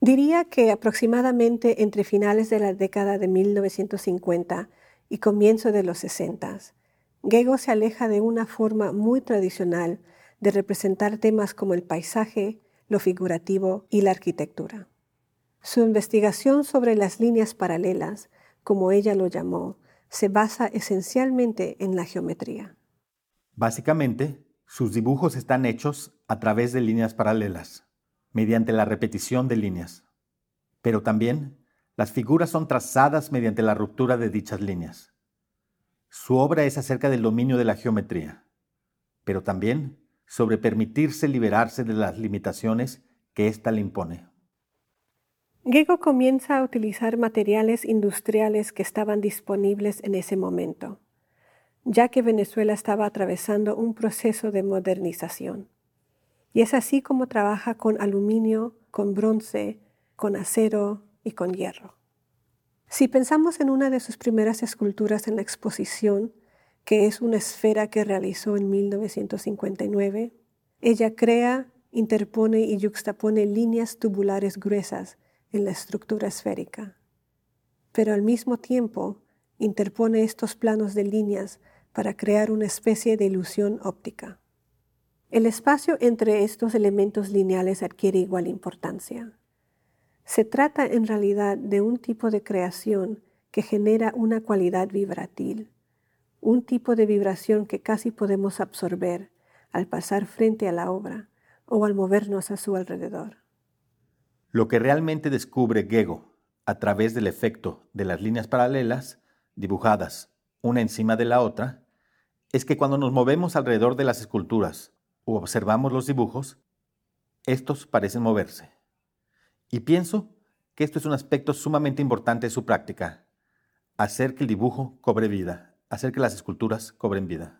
Diría que aproximadamente entre finales de la década de 1950 y comienzo de los 60, Gego se aleja de una forma muy tradicional de representar temas como el paisaje, lo figurativo y la arquitectura. Su investigación sobre las líneas paralelas, como ella lo llamó, se basa esencialmente en la geometría. Básicamente, sus dibujos están hechos a través de líneas paralelas, mediante la repetición de líneas. Pero también, las figuras son trazadas mediante la ruptura de dichas líneas. Su obra es acerca del dominio de la geometría, pero también sobre permitirse liberarse de las limitaciones que ésta le impone. Gego comienza a utilizar materiales industriales que estaban disponibles en ese momento, ya que Venezuela estaba atravesando un proceso de modernización. Y es así como trabaja con aluminio, con bronce, con acero y con hierro. Si pensamos en una de sus primeras esculturas en la exposición, que es una esfera que realizó en 1959, ella crea, interpone y yuxtapone líneas tubulares gruesas en la estructura esférica, pero al mismo tiempo interpone estos planos de líneas para crear una especie de ilusión óptica. El espacio entre estos elementos lineales adquiere igual importancia. Se trata en realidad de un tipo de creación que genera una cualidad vibratil, un tipo de vibración que casi podemos absorber al pasar frente a la obra o al movernos a su alrededor. Lo que realmente descubre Gego a través del efecto de las líneas paralelas, dibujadas una encima de la otra, es que cuando nos movemos alrededor de las esculturas observamos los dibujos, estos parecen moverse. Y pienso que esto es un aspecto sumamente importante de su práctica, hacer que el dibujo cobre vida hacer que las esculturas cobren vida.